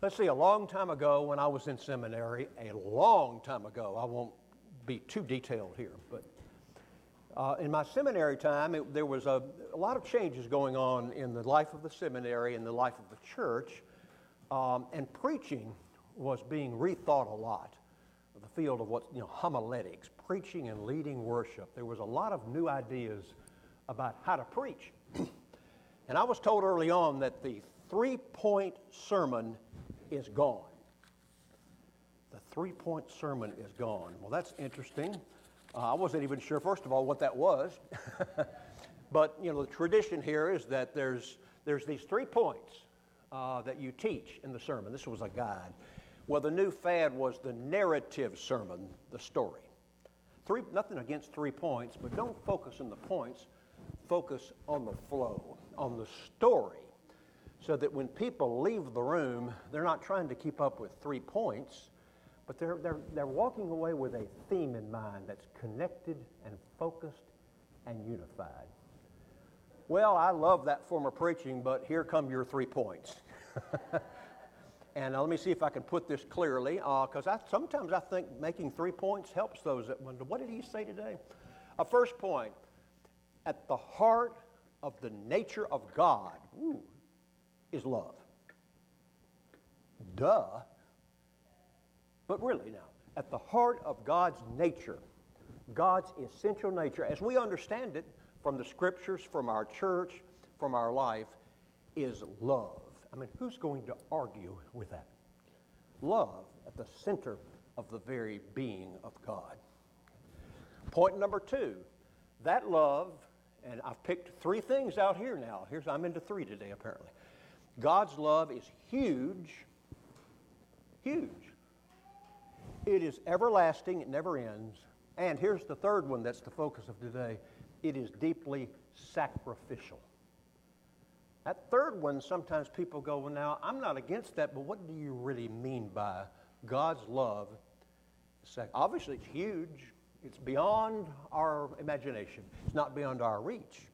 Let's see, a long time ago when I was in seminary, a long time ago, I won't be too detailed here, but uh, in my seminary time, it, there was a, a, lot of changes going on in the life of the seminary and the life of the church, um, and preaching was being rethought a lot. The field of what, you know, homiletics, preaching and leading worship. There was a lot of new ideas about how to preach. and I was told early on that the three point sermon is gone. The three point sermon is gone. Well, that's interesting. Uh, I wasn't even sure, first of all, what that was. but, you know, the tradition here is that there's, there's these three points uh, that you teach in the sermon. This was a guide. Well, the new fad was the narrative sermon, the story. Three, nothing against three points, but don't focus on the points. Focus on the flow, on the story, so that when people leave the room, they're not trying to keep up with three points, but they're, they're, they're walking away with a theme in mind that's connected and focused and unified. Well, I love that form of preaching, but here come your three points. and uh, let me see if I can put this clearly, because uh, sometimes I think making three points helps those that wonder, what did he say today? A first point, at the heart of the nature of God ooh, is love. Duh. But really, now, at the heart of God's nature, God's essential nature, as we understand it from the scriptures, from our church, from our life, is love. I mean, who's going to argue with that? Love at the center of the very being of God. Point number two that love, and I've picked three things out here now. Here's I'm into three today, apparently. God's love is huge, huge. It is everlasting, it never ends. And here's the third one that's the focus of today it is deeply sacrificial. That third one, sometimes people go, Well, now, I'm not against that, but what do you really mean by God's love? Obviously, it's huge, it's beyond our imagination, it's not beyond our reach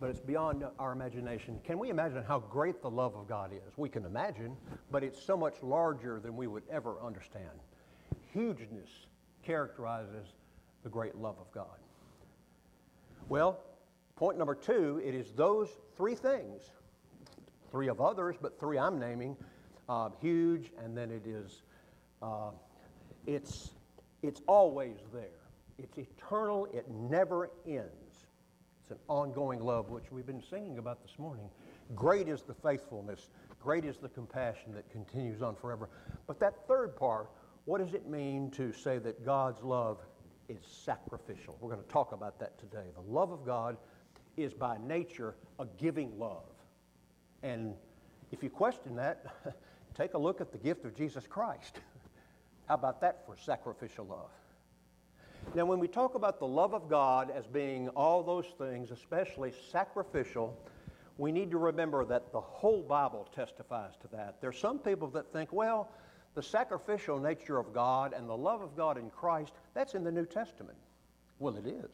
but it's beyond our imagination. Can we imagine how great the love of God is? We can imagine, but it's so much larger than we would ever understand hugeness characterizes the great love of God. Well, point number two, it is those three things, three of others, but three I'm naming, uh, huge, and then it is, uh, it's, it's always there. It's eternal, it never ends. It's an ongoing love, which we've been singing about this morning. Great is the faithfulness, great is the compassion that continues on forever. But that third part, what does it mean to say that God's love is sacrificial? We're going to talk about that today. The love of God is by nature a giving love. And if you question that, take a look at the gift of Jesus Christ. How about that for sacrificial love? Now, when we talk about the love of God as being all those things, especially sacrificial, we need to remember that the whole Bible testifies to that. There are some people that think, well, the sacrificial nature of God and the love of God in Christ, that's in the New Testament. Well, it is.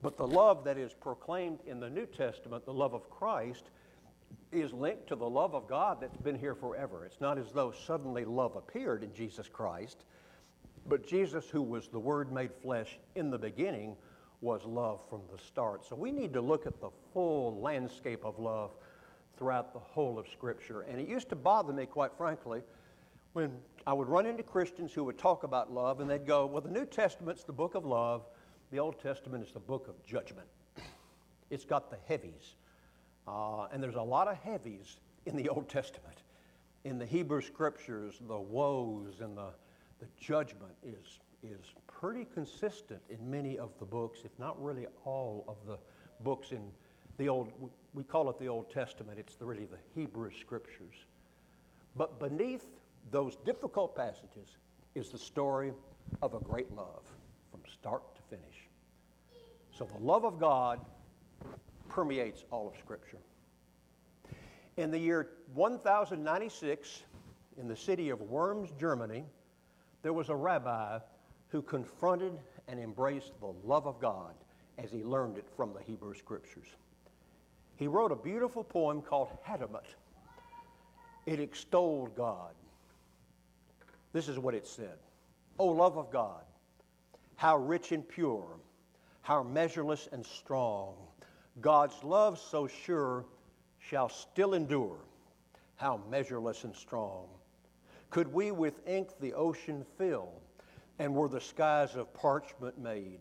But the love that is proclaimed in the New Testament, the love of Christ, is linked to the love of God that's been here forever. It's not as though suddenly love appeared in Jesus Christ, but Jesus, who was the Word made flesh in the beginning, was love from the start. So we need to look at the full landscape of love throughout the whole of Scripture. And it used to bother me, quite frankly, when I would run into Christians who would talk about love and they'd go, Well, the New Testament's the book of love, the Old Testament is the book of judgment. It's got the heavies. Uh, and there's a lot of heavies in the Old Testament. In the Hebrew scriptures, the woes and the, the judgment is, is pretty consistent in many of the books, if not really all of the books in the Old, we call it the Old Testament. It's the, really the Hebrew scriptures. But beneath those difficult passages is the story of a great love from start to finish. So the love of God permeates all of Scripture. In the year 1096, in the city of Worms, Germany, there was a rabbi who confronted and embraced the love of God as he learned it from the Hebrew Scriptures. He wrote a beautiful poem called Hadamat. it extolled God. This is what it said O love of God, how rich and pure, how measureless and strong. God's love so sure shall still endure, how measureless and strong. Could we with ink the ocean fill, and were the skies of parchment made?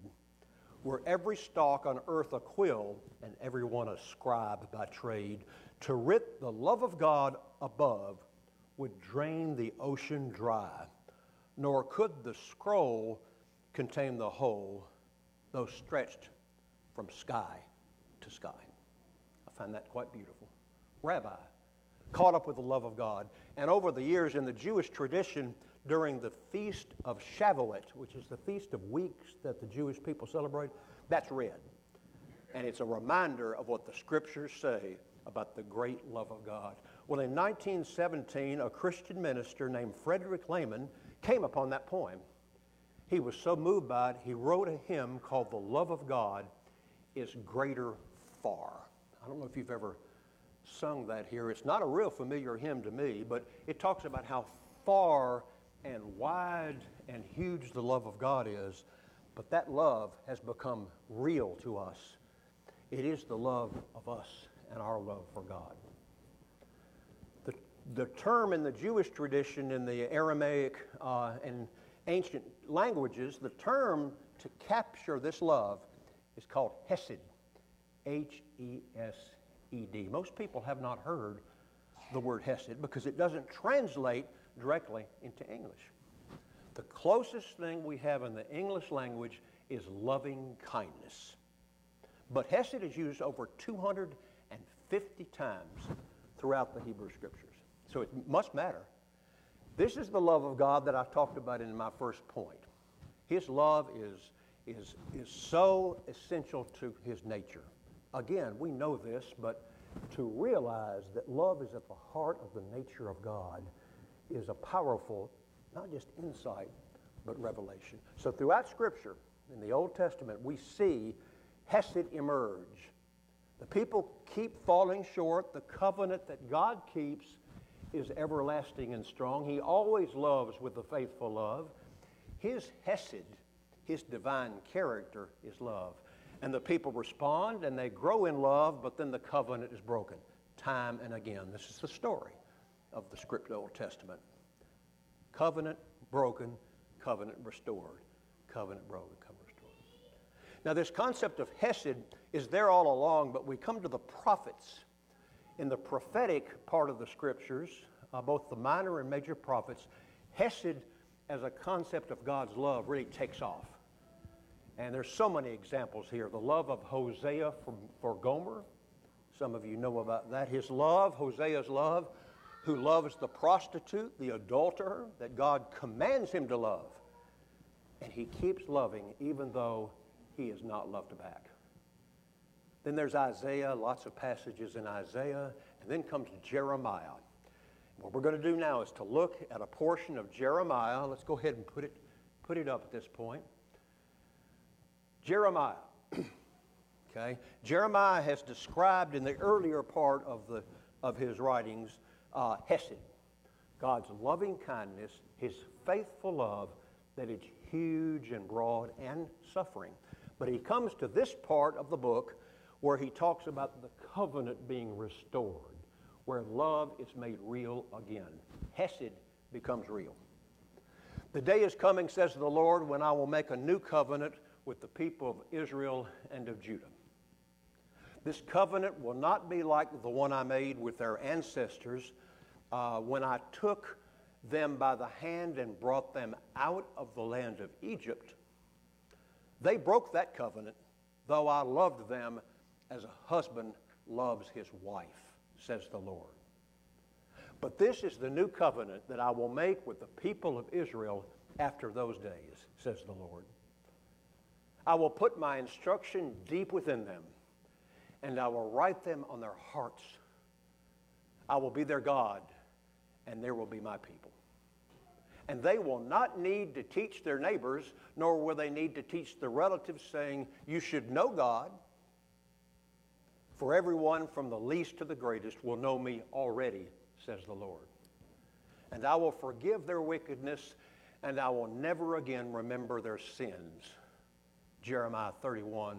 Were every stalk on earth a quill, and every one a scribe by trade, to writ the love of God above would drain the ocean dry, nor could the scroll contain the whole, though stretched from sky to sky. I find that quite beautiful. Rabbi, caught up with the love of God. And over the years in the Jewish tradition, during the Feast of Shavuot, which is the Feast of Weeks that the Jewish people celebrate, that's read. And it's a reminder of what the scriptures say about the great love of God. Well, in 1917, a Christian minister named Frederick Lehman came upon that poem. He was so moved by it, he wrote a hymn called The Love of God is Greater Far. I don't know if you've ever sung that here. It's not a real familiar hymn to me, but it talks about how far and wide and huge the love of God is. But that love has become real to us. It is the love of us and our love for God. The, the term in the Jewish tradition, in the Aramaic uh, and ancient languages, the term to capture this love is called Hesed. H E S E D. Most people have not heard the word Hesed because it doesn't translate directly into English. The closest thing we have in the English language is loving kindness. But Hesed is used over 250 times throughout the Hebrew Scriptures. So it must matter. This is the love of God that I talked about in my first point. His love is, is, is so essential to his nature. Again, we know this, but to realize that love is at the heart of the nature of God is a powerful, not just insight, but revelation. So throughout Scripture, in the Old Testament, we see Hesed emerge. The people keep falling short. The covenant that God keeps is everlasting and strong. He always loves with a faithful love. His Hesed, his divine character, is love. And the people respond and they grow in love, but then the covenant is broken time and again. This is the story of the script Old Testament. Covenant broken, covenant restored. Covenant broken, covenant restored. Now, this concept of Hesed is there all along, but we come to the prophets. In the prophetic part of the scriptures, uh, both the minor and major prophets, Hesed as a concept of God's love really takes off. And there's so many examples here. The love of Hosea for, for Gomer. Some of you know about that. His love, Hosea's love, who loves the prostitute, the adulterer, that God commands him to love. And he keeps loving even though he is not loved back. Then there's Isaiah, lots of passages in Isaiah, and then comes Jeremiah. What we're going to do now is to look at a portion of Jeremiah. Let's go ahead and put it, put it up at this point. Jeremiah. okay? Jeremiah has described in the earlier part of, the, of his writings uh, Hesed, God's loving kindness, his faithful love that it's huge and broad and suffering. But he comes to this part of the book where he talks about the covenant being restored, where love is made real again. Hesed becomes real. The day is coming, says the Lord, when I will make a new covenant with the people of Israel and of Judah. This covenant will not be like the one I made with their ancestors uh, when I took them by the hand and brought them out of the land of Egypt. They broke that covenant, though I loved them as a husband loves his wife, says the Lord. But this is the new covenant that I will make with the people of Israel after those days, says the Lord. I will put my instruction deep within them, and I will write them on their hearts. I will be their God, and there will be my people. And they will not need to teach their neighbors, nor will they need to teach their relatives, saying, You should know God. For everyone from the least to the greatest will know me already, says the Lord. and I will forgive their wickedness, and I will never again remember their sins. Jeremiah 31,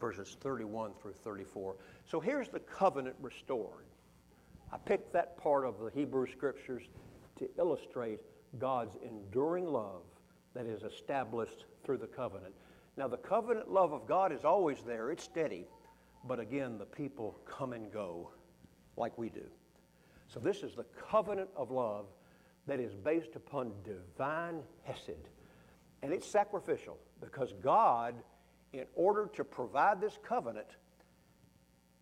verses 31 through 34. So here's the covenant restored. I picked that part of the Hebrew scriptures to illustrate God's enduring love that is established through the covenant. Now, the covenant love of God is always there, it's steady, but again, the people come and go like we do. So, this is the covenant of love that is based upon divine Hesed. And it's sacrificial because God, in order to provide this covenant,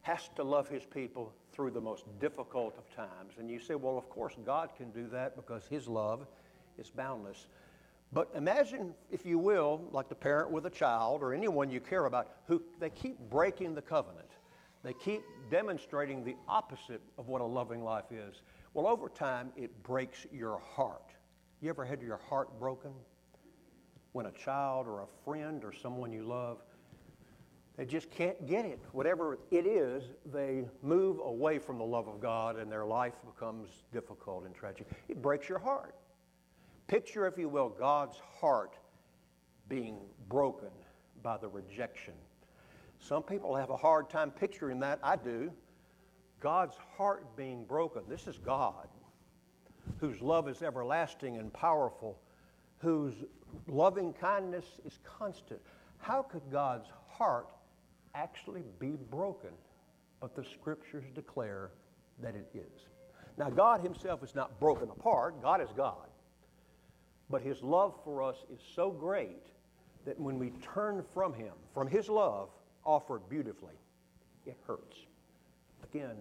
has to love his people through the most difficult of times. And you say, well, of course, God can do that because his love is boundless. But imagine, if you will, like the parent with a child or anyone you care about, who they keep breaking the covenant. They keep demonstrating the opposite of what a loving life is. Well, over time, it breaks your heart. You ever had your heart broken? When a child or a friend or someone you love they just can't get it. Whatever it is, they move away from the love of God and their life becomes difficult and tragic. It breaks your heart. Picture, if you will, God's heart being broken by the rejection. Some people have a hard time picturing that. I do. God's heart being broken. This is God, whose love is everlasting and powerful, whose loving kindness is constant. How could God's heart actually be broken, but the scriptures declare that it is. Now, God Himself is not broken apart, God is God. But His love for us is so great that when we turn from Him, from His love offered beautifully, it hurts. Again,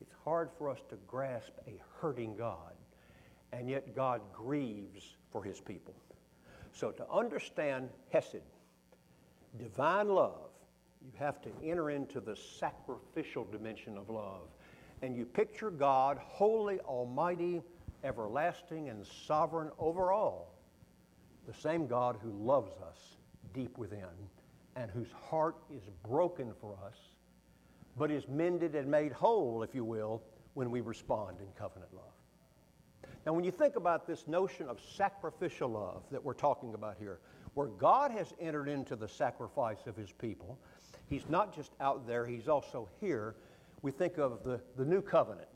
it's hard for us to grasp a hurting God, and yet God grieves for His people. So, to understand Hesed, divine love, you have to enter into the sacrificial dimension of love. And you picture God, holy, almighty, everlasting, and sovereign over all. The same God who loves us deep within and whose heart is broken for us, but is mended and made whole, if you will, when we respond in covenant love. Now, when you think about this notion of sacrificial love that we're talking about here, where God has entered into the sacrifice of his people, He's not just out there, He's also here. We think of the, the new covenant.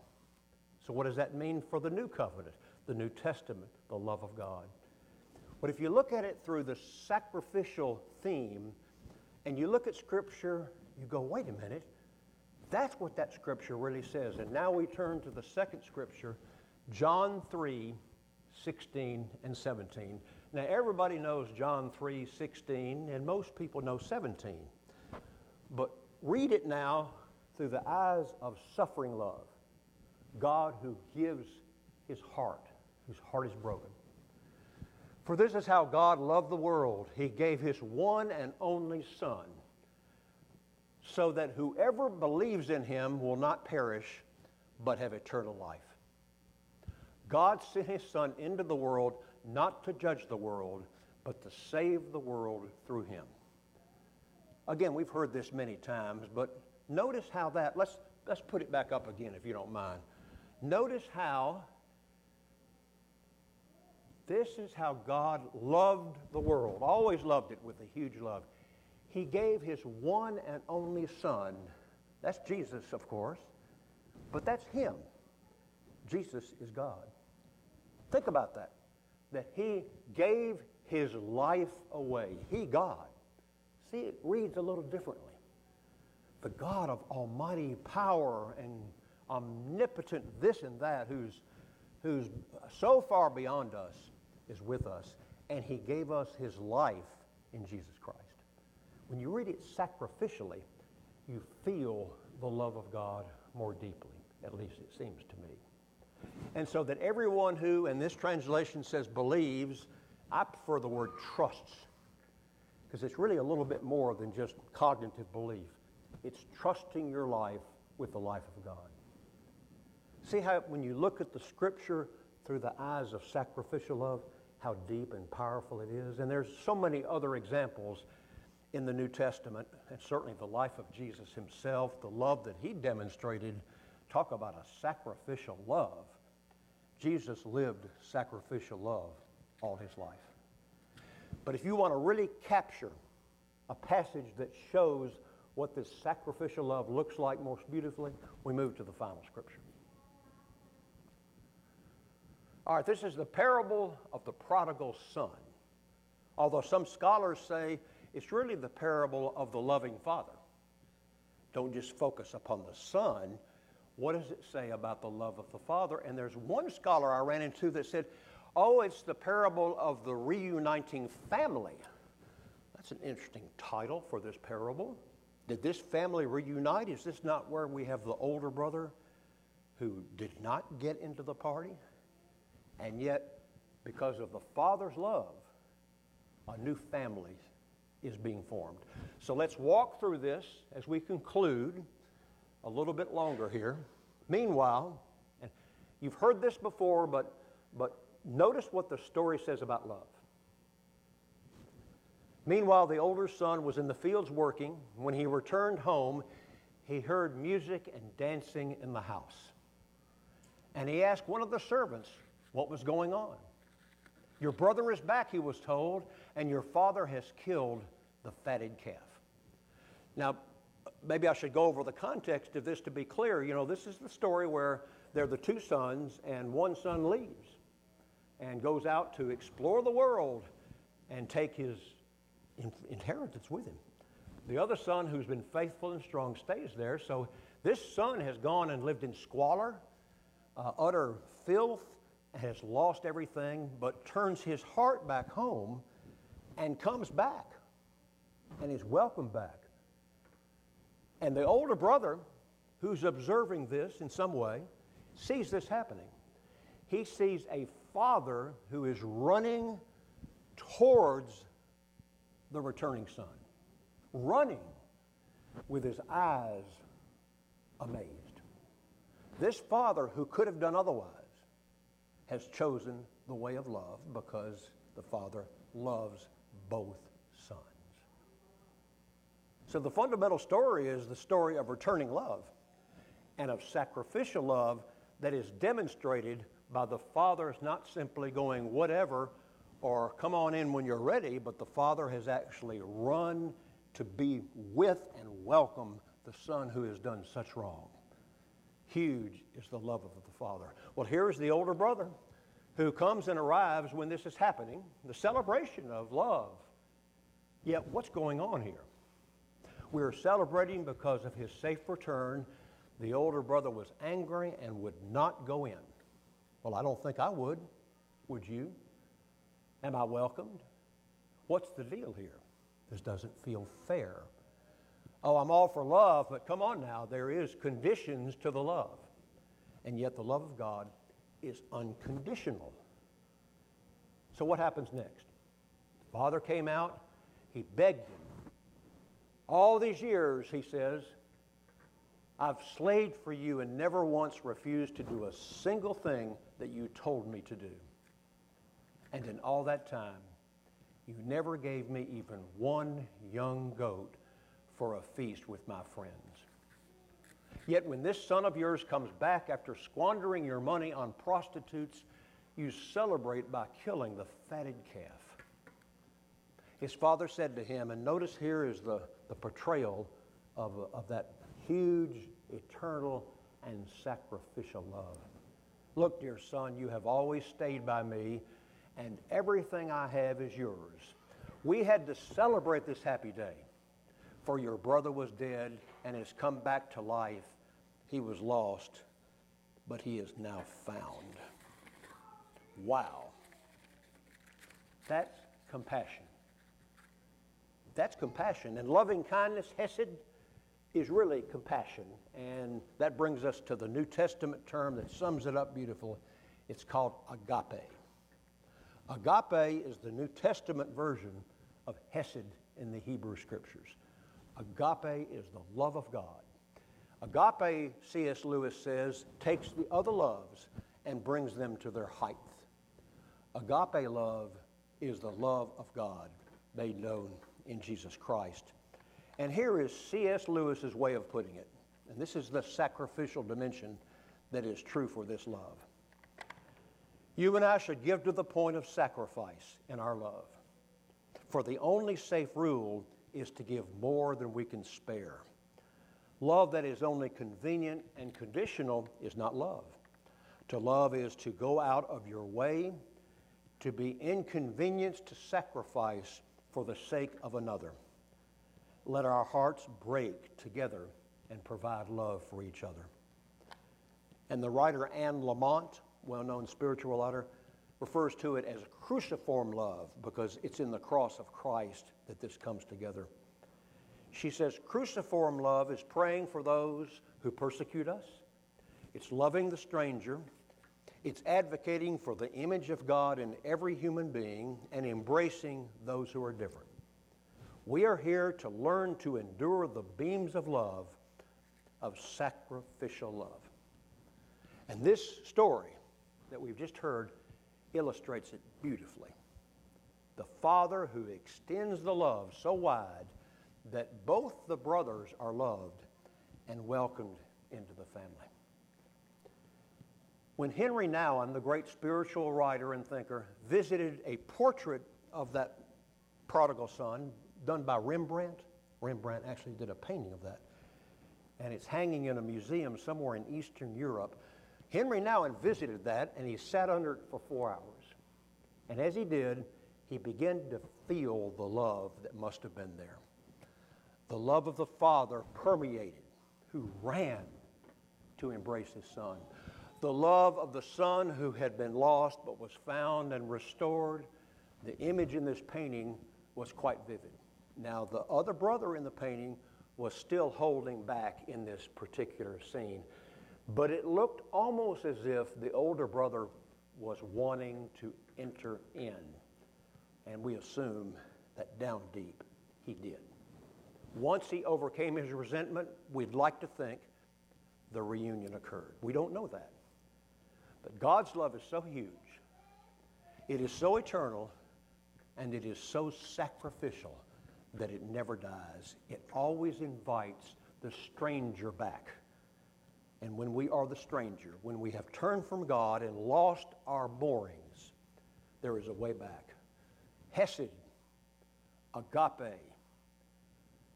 So, what does that mean for the new covenant? The New Testament, the love of God. But if you look at it through the sacrificial theme and you look at Scripture, you go, wait a minute, that's what that Scripture really says. And now we turn to the second Scripture, John 3 16 and 17. Now, everybody knows John 3 16, and most people know 17. But read it now through the eyes of suffering love. God who gives his heart, whose heart is broken. For this is how God loved the world. He gave his one and only Son, so that whoever believes in him will not perish, but have eternal life. God sent his Son into the world not to judge the world, but to save the world through him. Again, we've heard this many times, but notice how that, let's, let's put it back up again if you don't mind. Notice how this is how God loved the world, always loved it with a huge love. He gave his one and only Son. That's Jesus, of course, but that's Him. Jesus is God. Think about that. That He gave His life away. He, God, See, it reads a little differently. The God of almighty power and omnipotent this and that, who's, who's so far beyond us, is with us, and he gave us his life in Jesus Christ. When you read it sacrificially, you feel the love of God more deeply, at least it seems to me. And so that everyone who, and this translation says believes, I prefer the word trusts because it's really a little bit more than just cognitive belief. It's trusting your life with the life of God. See how when you look at the scripture through the eyes of sacrificial love, how deep and powerful it is. And there's so many other examples in the New Testament, and certainly the life of Jesus himself, the love that he demonstrated. Talk about a sacrificial love. Jesus lived sacrificial love all his life. But if you want to really capture a passage that shows what this sacrificial love looks like most beautifully, we move to the final scripture. All right, this is the parable of the prodigal son. Although some scholars say it's really the parable of the loving father. Don't just focus upon the son. What does it say about the love of the father? And there's one scholar I ran into that said, oh, it's the parable of the reuniting family. That's an interesting title for this parable. Did this family reunite? Is this not where we have the older brother who did not get into the party? And yet, because of the father's love, a new family is being formed. So let's walk through this as we conclude a little bit longer here. Meanwhile, and you've heard this before, but, but notice what the story says about love. Meanwhile, the older son was in the fields working. When he returned home, he heard music and dancing in the house. And he asked one of the servants what was going on. Your brother is back, he was told, and your father has killed the fatted calf. Now, maybe I should go over the context of this to be clear. You know, this is the story where they're the two sons, and one son leaves and goes out to explore the world and take his inheritance with him. The other son, who's been faithful and strong, stays there. So this son has gone and lived in squalor, uh, utter filth, has lost everything, but turns his heart back home and comes back and is welcomed back. And the older brother, who's observing this in some way, sees this happening. He sees a father who is running towards the returning son, running with his eyes amazed. This father, who could have done otherwise, has chosen the way of love because the father loves both. So the fundamental story is the story of returning love and of sacrificial love that is demonstrated by the Father's not simply going whatever or come on in when you're ready, but the Father has actually run to be with and welcome the Son who has done such wrong. Huge is the love of the Father. Well, here is the older brother who comes and arrives when this is happening, the celebration of love. Yet, what's going on here? We're celebrating because of his safe return. The older brother was angry and would not go in. Well, I don't think I would. Would you? Am I welcomed? What's the deal here? This doesn't feel fair. Oh, I'm all for love, but come on now, there is conditions to the love. And yet the love of God is unconditional. So what happens next? The Father came out, he begged him. All these years, he says, I've slaved for you and never once refused to do a single thing that you told me to do. And in all that time, you never gave me even one young goat for a feast with my friends. Yet when this son of yours comes back after squandering your money on prostitutes, you celebrate by killing the fatted calf. His father said to him, and notice here is the, the portrayal of, of that huge, eternal, and sacrificial love. Look, dear son, you have always stayed by me, and everything I have is yours. We had to celebrate this happy day, for your brother was dead and has come back to life. He was lost, but he is now found. Wow. That's compassion. That's compassion. And loving kindness, Hesed, is really compassion. And that brings us to the New Testament term that sums it up beautifully. It's called agape. Agape is the New Testament version of Hesed in the Hebrew Scriptures. Agape is the love of God. Agape, C.S. Lewis says, takes the other loves and brings them to their height. Agape love is the love of God made known in Jesus Christ. And here is C.S. Lewis's way of putting it. And this is the sacrificial dimension that is true for this love. You and I should give to the point of sacrifice in our love. For the only safe rule is to give more than we can spare. Love that is only convenient and conditional is not love. To love is to go out of your way, to be inconvenienced to sacrifice for the sake of another. Let our hearts break together and provide love for each other. And the writer Anne Lamott, well known spiritual writer, refers to it as cruciform love because it's in the cross of Christ that this comes together. She says cruciform love is praying for those who persecute us, it's loving the stranger, it's advocating for the image of God in every human being, and embracing those who are different. We are here to learn to endure the beams of love, of sacrificial love. And this story that we've just heard illustrates it beautifully. The Father who extends the love so wide that both the brothers are loved and welcomed into the family. When Henri Nouwen, the great spiritual writer and thinker, visited a portrait of that prodigal son done by Rembrandt, Rembrandt actually did a painting of that, and it's hanging in a museum somewhere in Eastern Europe. Henri Nouwen visited that and he sat under it for four hours. And as he did, he began to feel the love that must have been there. The love of the Father permeated, who ran to embrace his Son. The love of the Son who had been lost but was found and restored. The image in this painting was quite vivid. Now, the other brother in the painting was still holding back in this particular scene, but it looked almost as if the older brother was wanting to enter in. And we assume that down deep he did. Once he overcame his resentment, we'd like to think the reunion occurred. We don't know that. But God's love is so huge, it is so eternal, and it is so sacrificial that it never dies. It always invites the stranger back. And when we are the stranger, when we have turned from God and lost our moorings, there is a way back. Hesed, agape,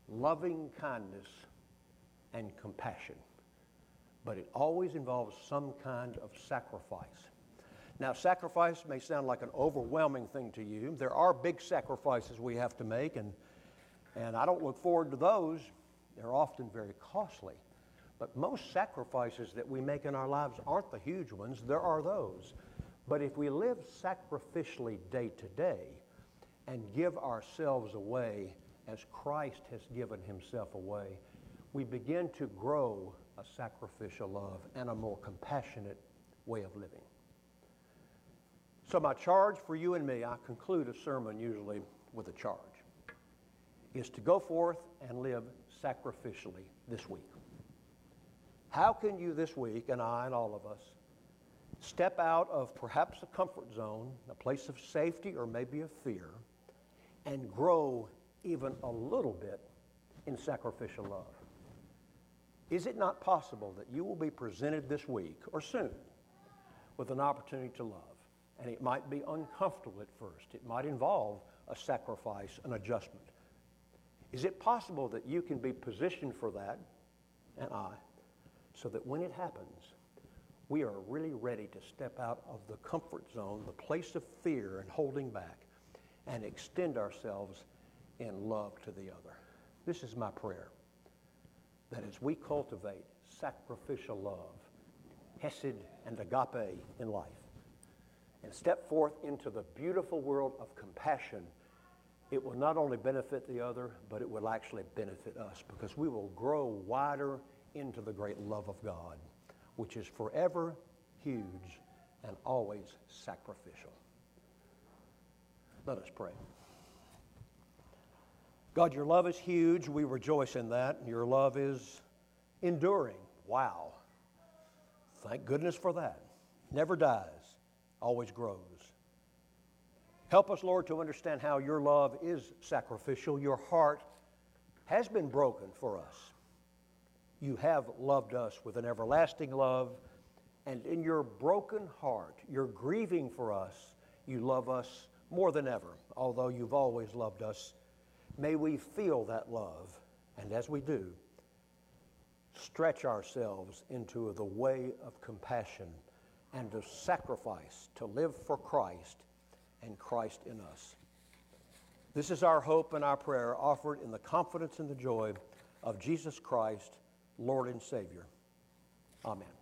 loving kindness, and compassion. But it always involves some kind of sacrifice. Now, sacrifice may sound like an overwhelming thing to you. There are big sacrifices we have to make, and, and I don't look forward to those. They're often very costly. But most sacrifices that we make in our lives aren't the huge ones, there are those. But if we live sacrificially day to day and give ourselves away as Christ has given himself away, we begin to grow a sacrificial love and a more compassionate way of living. So, my charge for you and me, I conclude a sermon usually with a charge, is to go forth and live sacrificially this week. How can you this week, and I and all of us, step out of perhaps a comfort zone, a place of safety or maybe of fear, and grow even a little bit in sacrificial love? Is it not possible that you will be presented this week or soon with an opportunity to love? And it might be uncomfortable at first. It might involve a sacrifice, an adjustment. Is it possible that you can be positioned for that, and I, so that when it happens, we are really ready to step out of the comfort zone, the place of fear and holding back, and extend ourselves in love to the other. This is my prayer that as we cultivate sacrificial love, hesed and agape in life, and step forth into the beautiful world of compassion, it will not only benefit the other, but it will actually benefit us because we will grow wider into the great love of God, which is forever huge and always sacrificial. Let us pray. God, your love is huge. We rejoice in that. Your love is enduring. Wow. Thank goodness for that. Never dies, always grows. Help us, Lord, to understand how your love is sacrificial. Your heart has been broken for us you have loved us with an everlasting love, And in your broken heart, you're grieving for us. You love us more than ever, although you've always loved us. May we feel that love, and as we do, stretch ourselves into the way of compassion and of sacrifice to live for Christ and Christ in us. This is our hope and our prayer offered in the confidence and the joy of Jesus Christ, Lord and Savior. Amen.